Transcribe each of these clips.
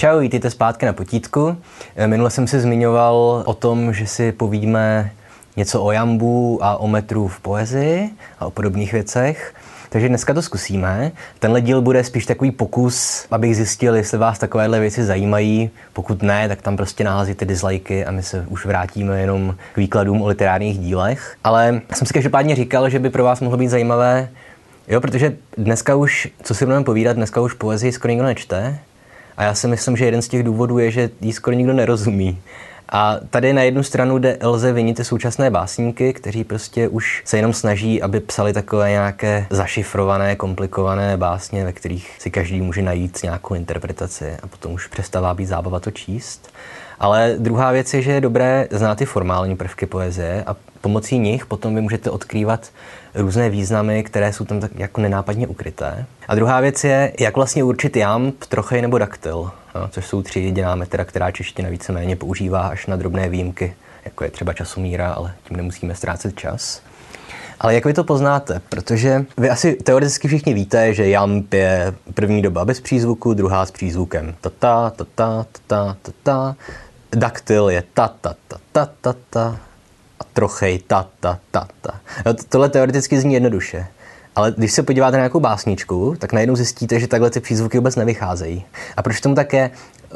Čau, vítejte zpátky na potítku. Eh, minule jsem si zmiňoval o tom, že si povíme něco o jambu a o metru v poezii a o podobných věcech. Takže dneska to zkusíme. Tenhle díl bude spíš takový pokus, abych zjistil, jestli vás takovéhle věci zajímají. Pokud ne, tak tam prostě naházíte dislikey a my se už vrátíme jenom k výkladům o literárních dílech. Ale jsem si každopádně říkal, že by pro vás mohlo být zajímavé, jo, protože dneska už, co si budeme povídat, dneska už poezii skoro nikdo nečte. A já si myslím, že jeden z těch důvodů je, že jí skoro nikdo nerozumí. A tady na jednu stranu jde lze vinit ty současné básníky, kteří prostě už se jenom snaží, aby psali takové nějaké zašifrované, komplikované básně, ve kterých si každý může najít nějakou interpretaci a potom už přestává být zábava to číst. Ale druhá věc je, že je dobré znát ty formální prvky poezie a pomocí nich potom vy můžete odkrývat různé významy, které jsou tam tak jako nenápadně ukryté. A druhá věc je, jak vlastně určit jamb, trochej nebo daktyl, no, což jsou tři jediná metra, která čeština víceméně používá až na drobné výjimky, jako je třeba časomíra, ale tím nemusíme ztrácet čas. Ale jak vy to poznáte? Protože vy asi teoreticky všichni víte, že jamb je první doba bez přízvuku, druhá s přízvukem tata, tata, tata, tata. Daktyl je ta, ta, ta, ta, ta, ta a trochej ta, ta, ta, ta. No, tohle teoreticky zní jednoduše. Ale když se podíváte na nějakou básničku, tak najednou zjistíte, že takhle ty přízvuky vůbec nevycházejí. A proč tomu tak je?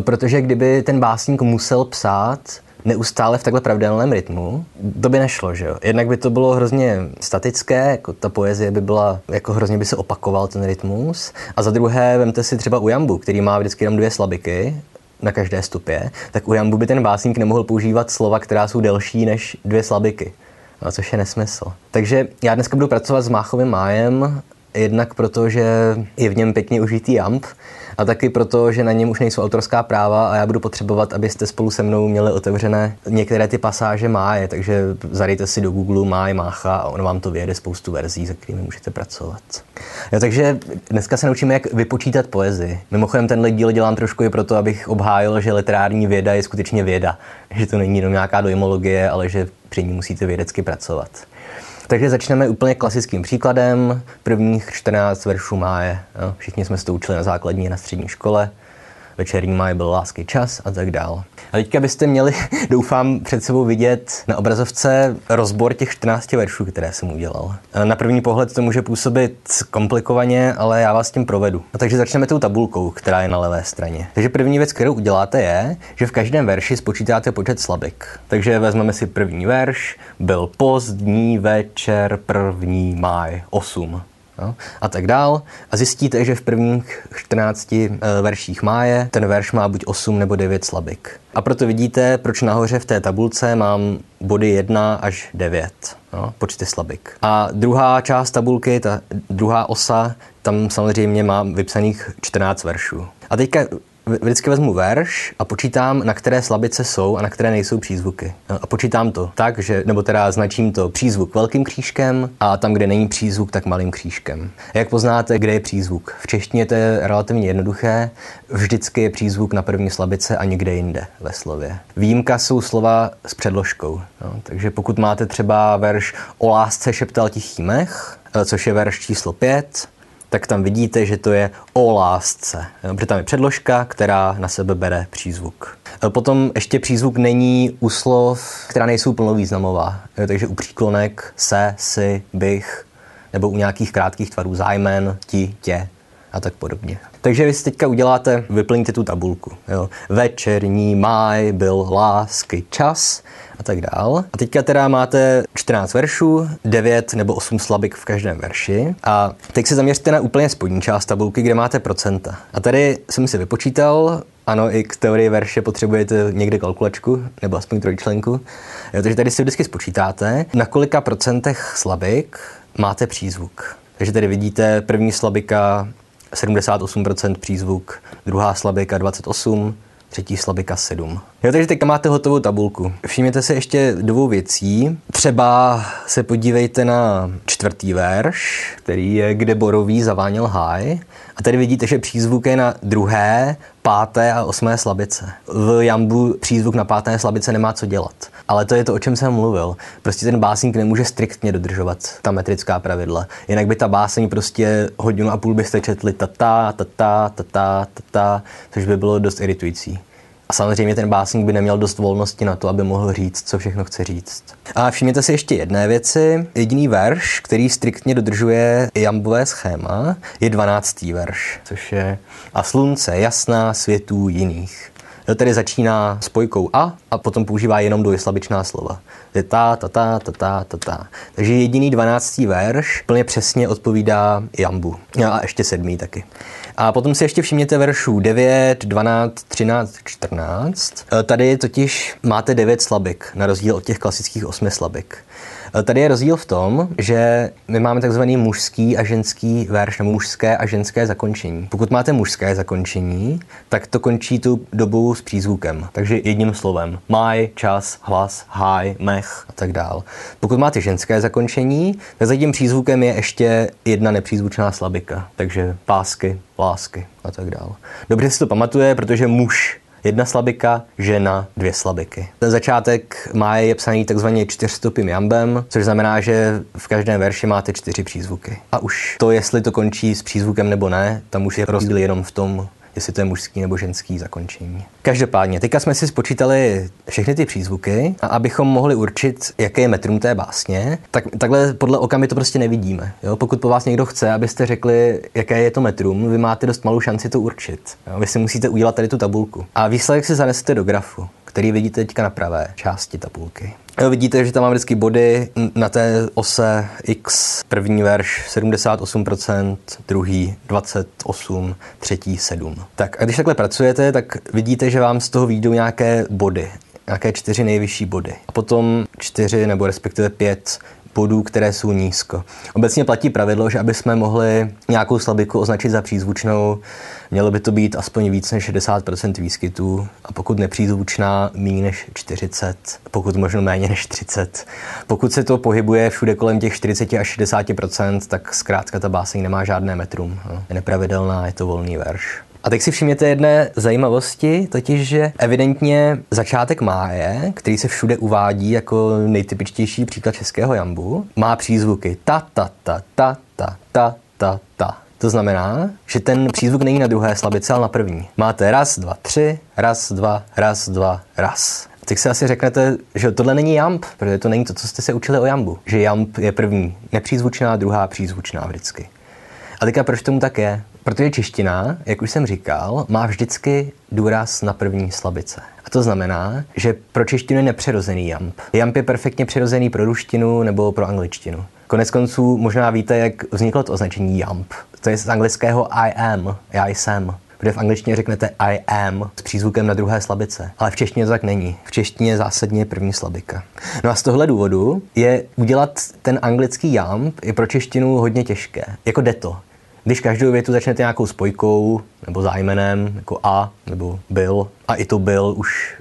Protože kdyby ten básník musel psát neustále v takhle pravidelném rytmu, to by nešlo, že jo. Jednak by to bylo hrozně statické, jako ta poezie by byla, jako hrozně by se opakoval ten rytmus. A za druhé, vemte si třeba u Jambu, který má vždycky jenom dvě slabiky, na každé stupě, tak u Jambu by ten básník nemohl používat slova, která jsou delší než dvě slabiky. No, což je nesmysl. Takže já dneska budu pracovat s Máchovým májem, jednak proto, že je v něm pěkně užitý jamb, a taky proto, že na něm už nejsou autorská práva a já budu potřebovat, abyste spolu se mnou měli otevřené některé ty pasáže máje, takže zadejte si do Google máj mácha a on vám to vyjede spoustu verzí, se kterými můžete pracovat. Jo, takže dneska se naučíme, jak vypočítat poezii. Mimochodem tenhle díl dělám trošku i proto, abych obhájil, že literární věda je skutečně věda. Že to není jenom nějaká dojmologie, ale že při ní musíte vědecky pracovat. Takže začneme úplně klasickým příkladem. Prvních 14 veršů máje. Všichni jsme se to učili na základní na střední škole. Večerní máj byl lásky čas a tak dál. A teďka byste měli, doufám, před sebou vidět na obrazovce rozbor těch 14 veršů, které jsem udělal. Na první pohled to může působit komplikovaně, ale já vás tím provedu. A takže začneme tou tabulkou, která je na levé straně. Takže první věc, kterou uděláte, je, že v každém verši spočítáte počet slabik. Takže vezmeme si první verš, byl pozdní večer, první máj, 8 jo, a tak dál. A zjistíte, že v prvních 14 e, eh, verších máje ten verš má buď 8 nebo 9 slabik. A proto vidíte, proč nahoře v té tabulce mám body 1 až 9, jo, počty slabik. A druhá část tabulky, ta druhá osa, tam samozřejmě mám vypsaných 14 veršů. A teďka vždycky vezmu verš a počítám, na které slabice jsou a na které nejsou přízvuky. A počítám to tak, že, nebo teda značím to přízvuk velkým křížkem a tam, kde není přízvuk, tak malým křížkem. Jak poznáte, kde je přízvuk? V češtině to je relativně jednoduché. Vždycky je přízvuk na první slabice a někde jinde ve slově. Výjimka jsou slova s předložkou. No, takže pokud máte třeba verš o lásce šeptal tichý mech, eh, což je verš číslo 5, tak tam vidíte, že to je o lásce. Protože tam je předložka, která na sebe bere přízvuk. Potom ještě přízvuk není u slov, která nejsou plnovýznamová. Takže u příklonek se, si, bych, nebo u nějakých krátkých tvarů zájmen, ti, tě a tak podobně. Takže vy si teďka uděláte, vyplníte tu tabulku. Jo. Večerní máj byl lásky čas a tak dál. A teďka teda máte 14 veršů, 9 nebo 8 slabik v každém verši. A teď se zaměřte na úplně spodní část tabulky, kde máte procenta. A tady jsem si vypočítal, ano, i k teorii verše potřebujete někde kalkulačku, nebo aspoň trojčlenku. Jo, takže tady si vždycky spočítáte, na kolika procentech slabik máte přízvuk. Takže tady vidíte první slabika 78% přízvuk, druhá slabika 28%, třetí slabika 7. Jo, takže teďka máte hotovou tabulku. Všimněte si ještě dvou věcí. Třeba se podívejte na čtvrtý verš, který je Kde borový zaváněl háj. A tady vidíte, že přízvuk je na druhé, páté a osmé slabice. V jambu přízvuk na páté slabice nemá co dělat. Ale to je to, o čem jsem mluvil. Prostě ten básník nemůže striktně dodržovat ta metrická pravidla. Jinak by ta báseň prostě hodinu a půl byste četli tata, tata, tata, tata, což by bylo dost iritující. A samozřejmě ten básník by neměl dost volnosti na to, aby mohl říct, co všechno chce říct. A všimněte si ještě jedné věci. Jediný verš, který striktně dodržuje jambové schéma, je 12. verš, což je A slunce jasná světů jiných. Tedy začíná spojkou a a potom používá jenom dvojslabičná slova. Je ta, ta, ta, ta, ta, ta, ta. Takže jediný dvanáctý verš plně přesně odpovídá jambu. A ještě sedmý taky. A potom si ještě všimněte veršů 9, 12, 13, 14. Tady totiž máte 9 slabik, na rozdíl od těch klasických 8 slabik. Eh, tady je rozdíl v tom, že my máme takzvaný mužský a ženský verš, nebo mužské a ženské zakončení. Pokud máte mužské zakončení, tak to končí tu dobu s přízvukem, takže jedním slovem. Maj, čas, hlas, haj, mech a tak dál. Pokud máte ženské zakončení, tak za tím přízvukem je ještě jedna nepřízvučná slabika, takže pásky, lásky a tak dál. Dobře si to pamatuje, protože muž jedna slabika, žena, dvě slabiky. Ten začátek má je psaný takzvaně čtyřstupým jambem, což znamená, že v každém verši máte čtyři přízvuky. A už to, jestli to končí s přízvukem nebo ne, tam už je rozdíl jenom v tom, jestli to je mužský nebo ženský zakončení. Každopádně, teďka jsme si spočítali všechny ty přízvuky a abychom mohli určit, jaký je metrum té básně, tak takhle podle oka my to prostě nevidíme. Jo? Pokud po vás někdo chce, abyste řekli, jaké je to metrum, vy máte dost malou šanci to určit. Jo? Vy si musíte udělat tady tu tabulku. A výsledek si zanesete do grafu, který vidíte teďka na pravé části tabulky. Vidíte, že tam mám vždycky body na té ose X, první verš 78%, druhý 28%, třetí 7%. Tak a když takhle pracujete, tak vidíte, že vám z toho výjdou nějaké body nějaké čtyři nejvyšší body. A potom čtyři nebo respektive pět bodů, které jsou nízko. Obecně platí pravidlo, že aby jsme mohli nějakou slabiku označit za přízvučnou, mělo by to být aspoň víc než 60% výskytů a pokud nepřízvučná méně než 40, pokud možno méně než 30. Pokud se to pohybuje všude kolem těch 40 až 60%, tak zkrátka ta báseň nemá žádné metrum. Je nepravidelná, je to volný verš. A teď si všimněte jedné zajímavosti, totiž, že evidentně začátek máje, který se všude uvádí jako nejtypičtější příklad českého jambu, má přízvuky ta, ta, ta, ta, ta, ta, ta, ta. To znamená, že ten přízvuk není na druhé slabice, ale na první. Máte raz, dva, tři, raz, dva, raz, dva, raz. Teď si asi řeknete, že tohle není jamb, protože to není to, co jste se učili o jambu. Že jamb je první nepřízvučná, druhá přízvučná vždycky. A teďka proč tomu tak je? Protože čeština, jak už jsem říkal, má vždycky důraz na první slabice. A to znamená, že pro češtinu je nepřirozený jamp. Jamp je perfektně přirozený pro ruštinu nebo pro angličtinu. Konec konců možná víte, jak vzniklo to označení jamp. To je z anglického I am, já jsem. Protože v angličtině řeknete I am s přízvukem na druhé slabice. Ale v češtině to tak není. V češtině je zásadně první slabika. No a z tohle důvodu je udělat ten anglický jump je pro češtinu hodně těžké. Jako jde to. Když každou větu začnete nějakou spojkou nebo zájmenem, jako a nebo byl, a i to byl už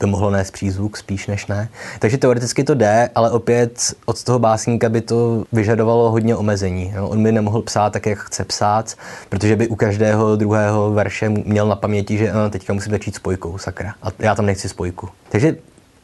by mohlo nést přízvuk spíš než ne. Takže teoreticky to jde, ale opět od toho básníka by to vyžadovalo hodně omezení. No, on by nemohl psát tak, jak chce psát, protože by u každého druhého verše měl na paměti, že no, teďka musím začít spojkou, sakra. A já tam nechci spojku. Takže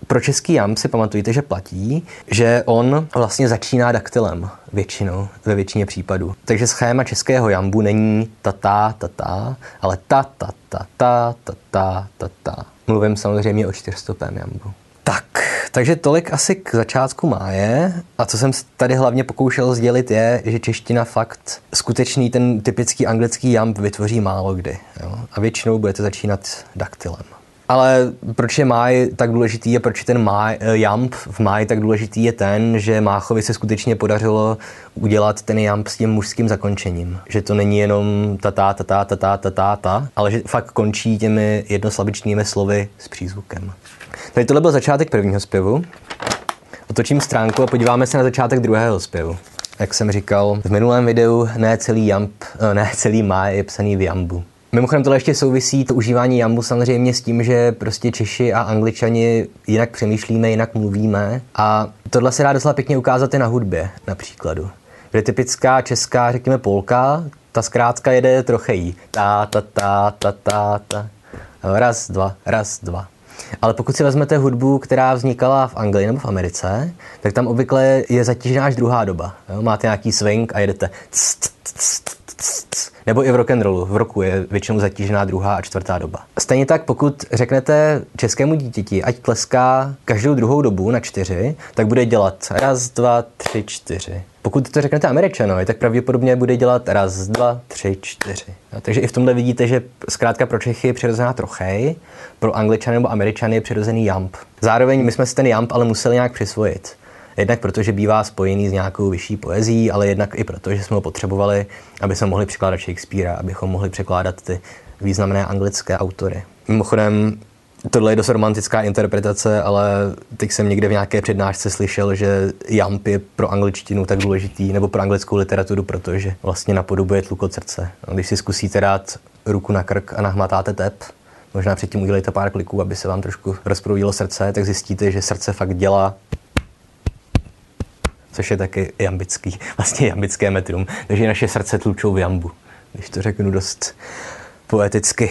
pro český jam si pamatujte, že platí, že on vlastně začíná daktilem většinou, ve většině případů. Takže schéma českého jambu není ta ta ta ta, ale ta, ta, ta, ta, ta, ta, ta, ta. Mluvím samozřejmě o čtyřstopém jambu. Tak, takže tolik asi k začátku máje. A co jsem tady hlavně pokoušel sdělit je, že čeština fakt skutečný ten typický anglický jamb vytvoří málo kdy. Jo? A většinou budete začínat daktilem. Ale proč je máj tak důležitý a proč je ten máj, eh, jump v máji tak důležitý je ten, že Máchovi se skutečně podařilo udělat ten jump s tím mužským zakončením. Že to není jenom tatá, tatá, tatá, tatá, ta, ale že fakt končí těmi jednoslabičnými slovy s přízvukem. Tady tohle byl začátek prvního zpěvu. Otočím stránku a podíváme se na začátek druhého zpěvu. Jak jsem říkal v minulém videu, ne celý, jump, eh, ne celý máj je psaný v jambu. Mimochodem tohle ještě souvisí to užívání jambu samozřejmě s tím, že prostě Češi a Angličani jinak přemýšlíme, jinak mluvíme a tohle se dá docela pěkně ukázat i na hudbě na příkladu. Kde typická česká, řekněme polka, ta zkrátka jede trochejí. Ta, ta, ta, ta, ta, ta. Raz, dva, raz, dva. Ale pokud si vezmete hudbu, která vznikala v Anglii nebo v Americe, tak tam obvykle je zatížená až druhá doba. Jo? Máte nějaký swing a jedete nebo i v rock and rollu. V roku je většinou zatížená druhá a čtvrtá doba. Stejně tak, pokud řeknete českému dítěti, ať tleská každou druhou dobu na čtyři, tak bude dělat raz, dva, tři, čtyři. Pokud to řeknete američanovi, tak pravděpodobně bude dělat raz, dva, tři, čtyři. No, takže i v tomhle vidíte, že zkrátka pro Čechy je přirozená trochej, pro Angličany nebo Američany je přirozený jump. Zároveň my jsme si ten jump ale museli nějak přisvojit. Jednak protože bývá spojený s nějakou vyšší poezí, ale jednak i proto, že jsme ho potřebovali, aby jsme mohli překládat Shakespearea, abychom mohli překládat ty významné anglické autory. Mimochodem, Tohle je dost romantická interpretace, ale teď jsem někde v nějaké přednášce slyšel, že jamp je pro angličtinu tak důležitý, nebo pro anglickou literaturu, protože vlastně napodobuje tluk od srdce. Když si zkusíte dát ruku na krk a nahmatáte tep, možná předtím udělejte pár kliků, aby se vám trošku rozproudilo srdce, tak zjistíte, že srdce fakt dělá což je taky jambický, vlastně jambické metrum. Takže naše srdce tlučou v jambu, když to řeknu dost poeticky.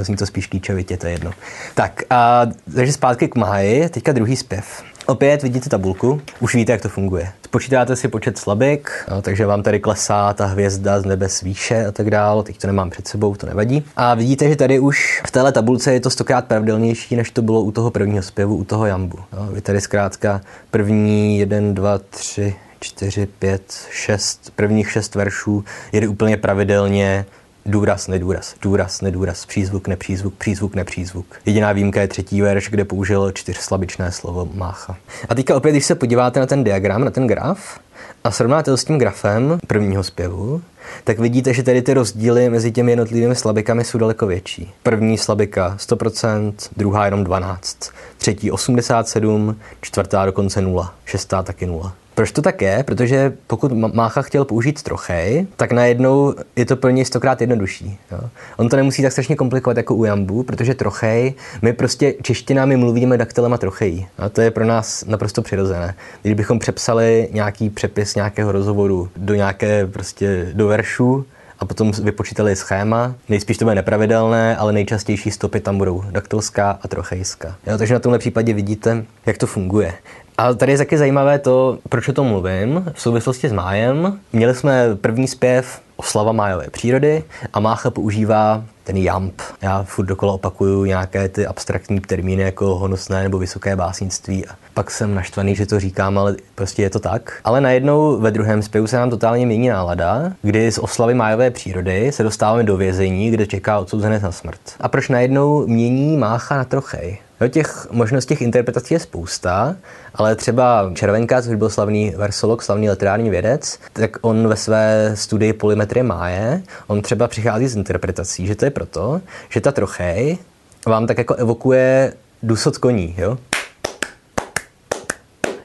Zní to spíš kýčovitě, to je jedno. Tak, a, takže zpátky k Mahaji, teďka druhý zpěv. Opět vidíte tabulku, už víte, jak to funguje. Spočítáte si počet slabik, takže vám tady klesá ta hvězda z nebes výše a tak dále. Teď to nemám před sebou, to nevadí. A vidíte, že tady už v téhle tabulce je to stokrát pravidelnější, než to bylo u toho prvního zpěvu, u toho jambu. No, vy tady zkrátka první jeden, dva, tři, čtyři, pět, šest, prvních šest veršů jede úplně pravidelně důraz, nedůraz, důraz, nedůraz, přízvuk, nepřízvuk, přízvuk, nepřízvuk. Jediná výjimka je třetí verš, kde použil čtyřslabičné slovo mácha. A teďka opět, když se podíváte na ten diagram, na ten graf, a srovnáte to s tím grafem prvního zpěvu, tak vidíte, že tady ty rozdíly mezi těmi jednotlivými slabikami jsou daleko větší. První slabika 100%, druhá jenom 12, třetí 87, čtvrtá dokonce 0, šestá taky 0. Proč to tak je? Protože pokud Mácha chtěl použít trochej, tak najednou je to pro něj stokrát jednodušší. Jo? On to nemusí tak strašně komplikovat jako u Jambu, protože trochej, my prostě češtinami mluvíme daktelema trochejí. A to je pro nás naprosto přirozené. Když bychom přepsali nějaký přepis nějakého rozhovoru do nějaké prostě do veršu, a potom vypočítali schéma. Nejspíš to bude nepravidelné, ale nejčastější stopy tam budou daktylská a trochejská. Jo, takže na tomhle případě vidíte, jak to funguje. A tady je taky zajímavé to, proč o tom mluvím. V souvislosti s májem měli jsme první zpěv oslava májové přírody a Mácha používá ten jamp. Já furt dokola opakuju nějaké ty abstraktní termíny jako honosné nebo vysoké básnictví a pak jsem naštvaný, že to říkám, ale prostě je to tak. Ale najednou ve druhém zpěvu se nám totálně mění nálada, kdy z oslavy májové přírody se dostáváme do vězení, kde čeká odsouzenec na smrt. A proč najednou mění Mácha na trochej? Jo, těch možností těch interpretací je spousta, ale třeba Červenka, což byl slavný versolog, slavný literární vědec, tak on ve své studii polymetrie máje, on třeba přichází z interpretací, že to je proto, že ta trochej vám tak jako evokuje důsod koní, jo?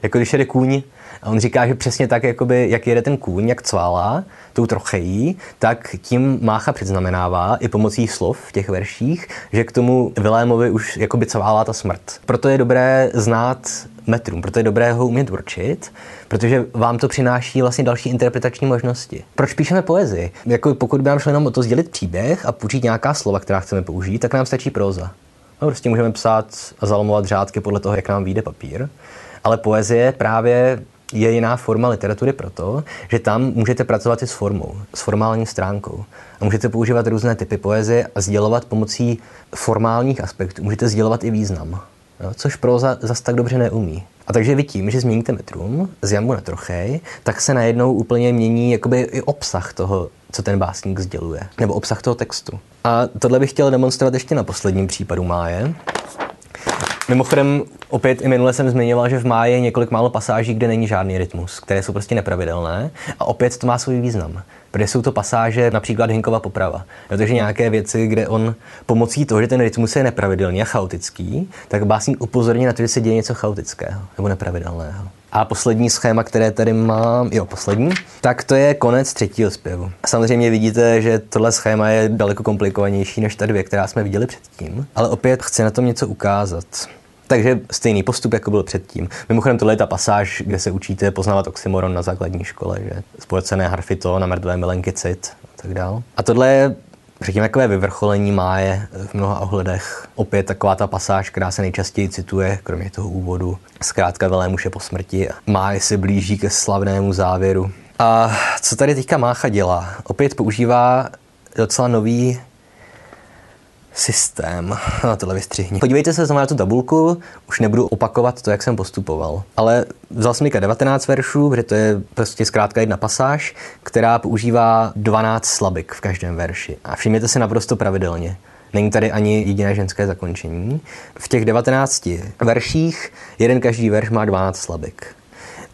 Jako když jede kůň a on říká, že přesně tak, jakoby, jak jede ten kůň, jak cválá, tou trochejí, tak tím Mácha předznamenává i pomocí slov v těch verších, že k tomu Vilémovi už jakoby cválá ta smrt. Proto je dobré znát metrum, proto je dobré ho umět určit, protože vám to přináší vlastně další interpretační možnosti. Proč píšeme poezii? Jako pokud by nám šlo jenom o to sdělit příběh a použít nějaká slova, která chceme použít, tak nám stačí próza. No, prostě můžeme psát a zalamovat řádky podle toho, jak nám vyjde papír. Ale poezie právě je jiná forma literatury proto, že tam můžete pracovat i s formou, s formální stránkou. A můžete používat různé typy poezie a sdělovat pomocí formálních aspektů. Můžete sdělovat i význam, jo, což proza zas tak dobře neumí. A takže vy tím, že změníte metrum z jambu na trochej, tak se najednou úplně mění jakoby i obsah toho, co ten básník sděluje, nebo obsah toho textu. A tohle bych chtěl demonstrovat ještě na posledním případu Máje. Mimochodem, opět i minule jsem zmiňoval, že v máji je několik málo pasáží, kde není žádný rytmus, které jsou prostě nepravidelné a opět to má svůj význam. Protože jsou to pasáže, například Hinkova poprava. Jo, takže nějaké věci, kde on pomocí toho, že ten rytmus je nepravidelný a chaotický, tak básník upozorní na to, že se děje něco chaotického nebo nepravidelného. A poslední schéma, které tady mám, jo, poslední, tak to je konec třetího zpěvu. Samozřejmě vidíte, že tohle schéma je daleko komplikovanější než ta dvě, která jsme viděli předtím, ale opět chci na tom něco ukázat. Takže stejný postup, jako byl předtím. Mimochodem, tohle je ta pasáž, kde se učíte poznávat oxymoron na základní škole, že spojené harfy to, na mrtvé milenky cit a tak dál. A tohle je řekněme, takové vyvrcholení máje v mnoha ohledech. Opět taková ta pasáž, která se nejčastěji cituje, kromě toho úvodu. Zkrátka Velémuše po smrti. Máje se blíží ke slavnému závěru. A co tady teďka Mácha dělá? Opět používá docela nový systém. Na tohle vystřihni. Podívejte se znamená na tu tabulku, už nebudu opakovat to, jak jsem postupoval. Ale vzal jsem 19 veršů, protože to je prostě zkrátka jedna pasáž, která používá 12 slabik v každém verši. A všimněte si naprosto pravidelně. Není tady ani jediné ženské zakončení. V těch 19 verších jeden každý verš má 12 slabik.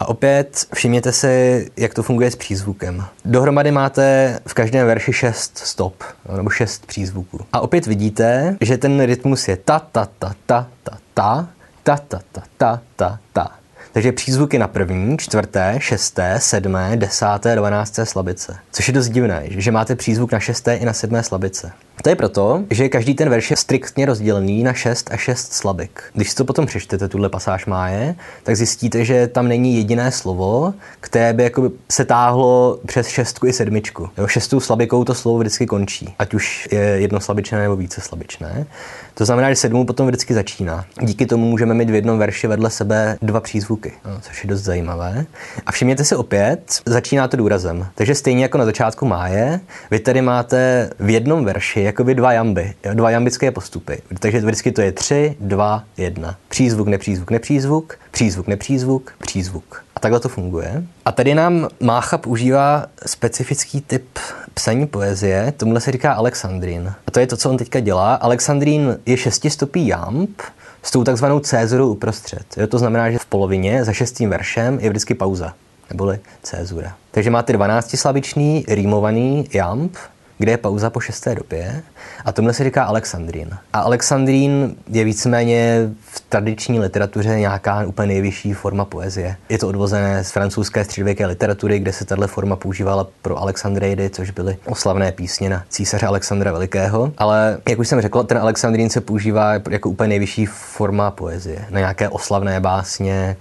A opět všimněte si, jak to funguje s přízvukem. Dohromady máte v každém verši šest stop, nebo šest přízvuků. A opět vidíte, že ten rytmus je ta, ta, ta, ta, ta, ta, ta, ta, ta, ta, ta, ta. Takže přízvuky na první, čtvrté, šesté, sedmé, desáté, dvanácté slabice. Což je dost divné, že máte přízvuk na šesté i na sedmé slabice. To je proto, že každý ten verš je striktně rozdělený na 6 a 6 slabik. Když si to potom přečtete, tuhle pasáž máje, tak zjistíte, že tam není jediné slovo, které by jakoby se táhlo přes šestku i sedmičku. Jo, šestou slabikou to slovo vždycky končí, ať už je jedno slabičné nebo více slabičné. To znamená, že sedmou potom vždycky začíná. Díky tomu můžeme mít v jednom verši vedle sebe dva přízvuky, no, což je dost zajímavé. A všimněte si opět, začíná to důrazem. Takže stejně jako na začátku máje, vy tady máte v jednom verši jakoby dva jamby, dva jambické postupy. Takže vždycky to je 3, 2, 1. Přízvuk, nepřízvuk, nepřízvuk, přízvuk, nepřízvuk, přízvuk. A takhle to funguje. A tady nám Mácha používá specifický typ psaní poezie, tomuhle se říká Alexandrín. A to je to, co on teďka dělá. Alexandrín je šestistopý jamb, s tou takzvanou cézurou uprostřed. Jo, to znamená, že v polovině za šestým veršem je vždycky pauza, neboli cézura. Takže máte 12 slabičný rýmovaný jamb, kde je pauza po šesté době a tohle se říká Alexandrín. A Alexandrín je víceméně v tradiční literatuře nějaká úplně nejvyšší forma poezie. Je to odvozené z francouzské středověké literatury, kde se tahle forma používala pro Alexandreidy, což byly oslavné písně na císaře Alexandra Velikého. Ale, jak už jsem řekl, ten Alexandrín se používá jako úplně nejvyšší forma poezie. Na nějaké oslavné básně,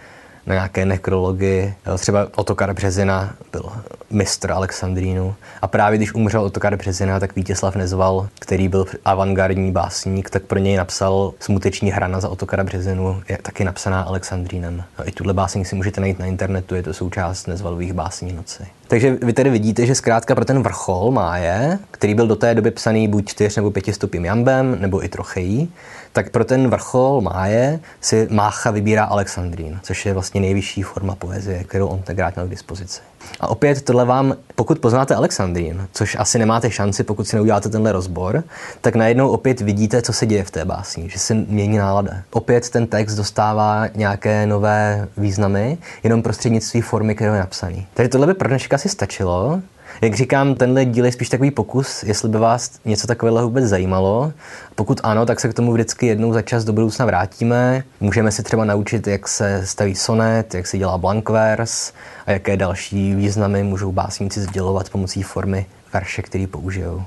na nějaké nekrology. Třeba Otokar Březina byl mistr Alexandrínu. A právě když umřel Otokar Březina, tak Vítězslav Nezval, který byl avantgardní básník, tak pro něj napsal Smuteční hrana za Otokara Březinu, je taky napsaná Alexandrínem. No, I tuhle básník si můžete najít na internetu, je to součást Nezvalových básní noci. Takže vy tady vidíte, že zkrátka pro ten vrchol máje, který byl do té doby psaný buď čtyř nebo pětistopým jambem, nebo i trochejí, tak pro ten vrchol máje si Mácha vybírá Alexandrín, což je vlastně nejvyšší forma poezie, kterou on tenkrát měl k dispozici. A opět tohle vám, pokud poznáte Alexandrín, což asi nemáte šanci, pokud si neuděláte tenhle rozbor, tak najednou opět vidíte, co se děje v té básni, že se mění nálada. Opět ten text dostává nějaké nové významy, jenom prostřednictví formy, kterou je napsaný. Takže tohle by pro dneška asi stačilo. Jak říkám, tenhle díl je spíš takový pokus, jestli by vás něco takového vůbec zajímalo. Pokud ano, tak se k tomu vždycky jednou za čas do budoucna vrátíme. Můžeme si třeba naučit, jak se staví sonet, jak se dělá blankvers a jaké další významy můžou básníci sdělovat pomocí formy verše, který použijou.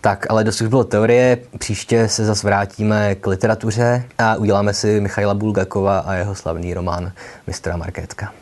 Tak, ale dosud bylo teorie, příště se zase vrátíme k literatuře a uděláme si Michaila Bulgakova a jeho slavný román Mistra Markétka.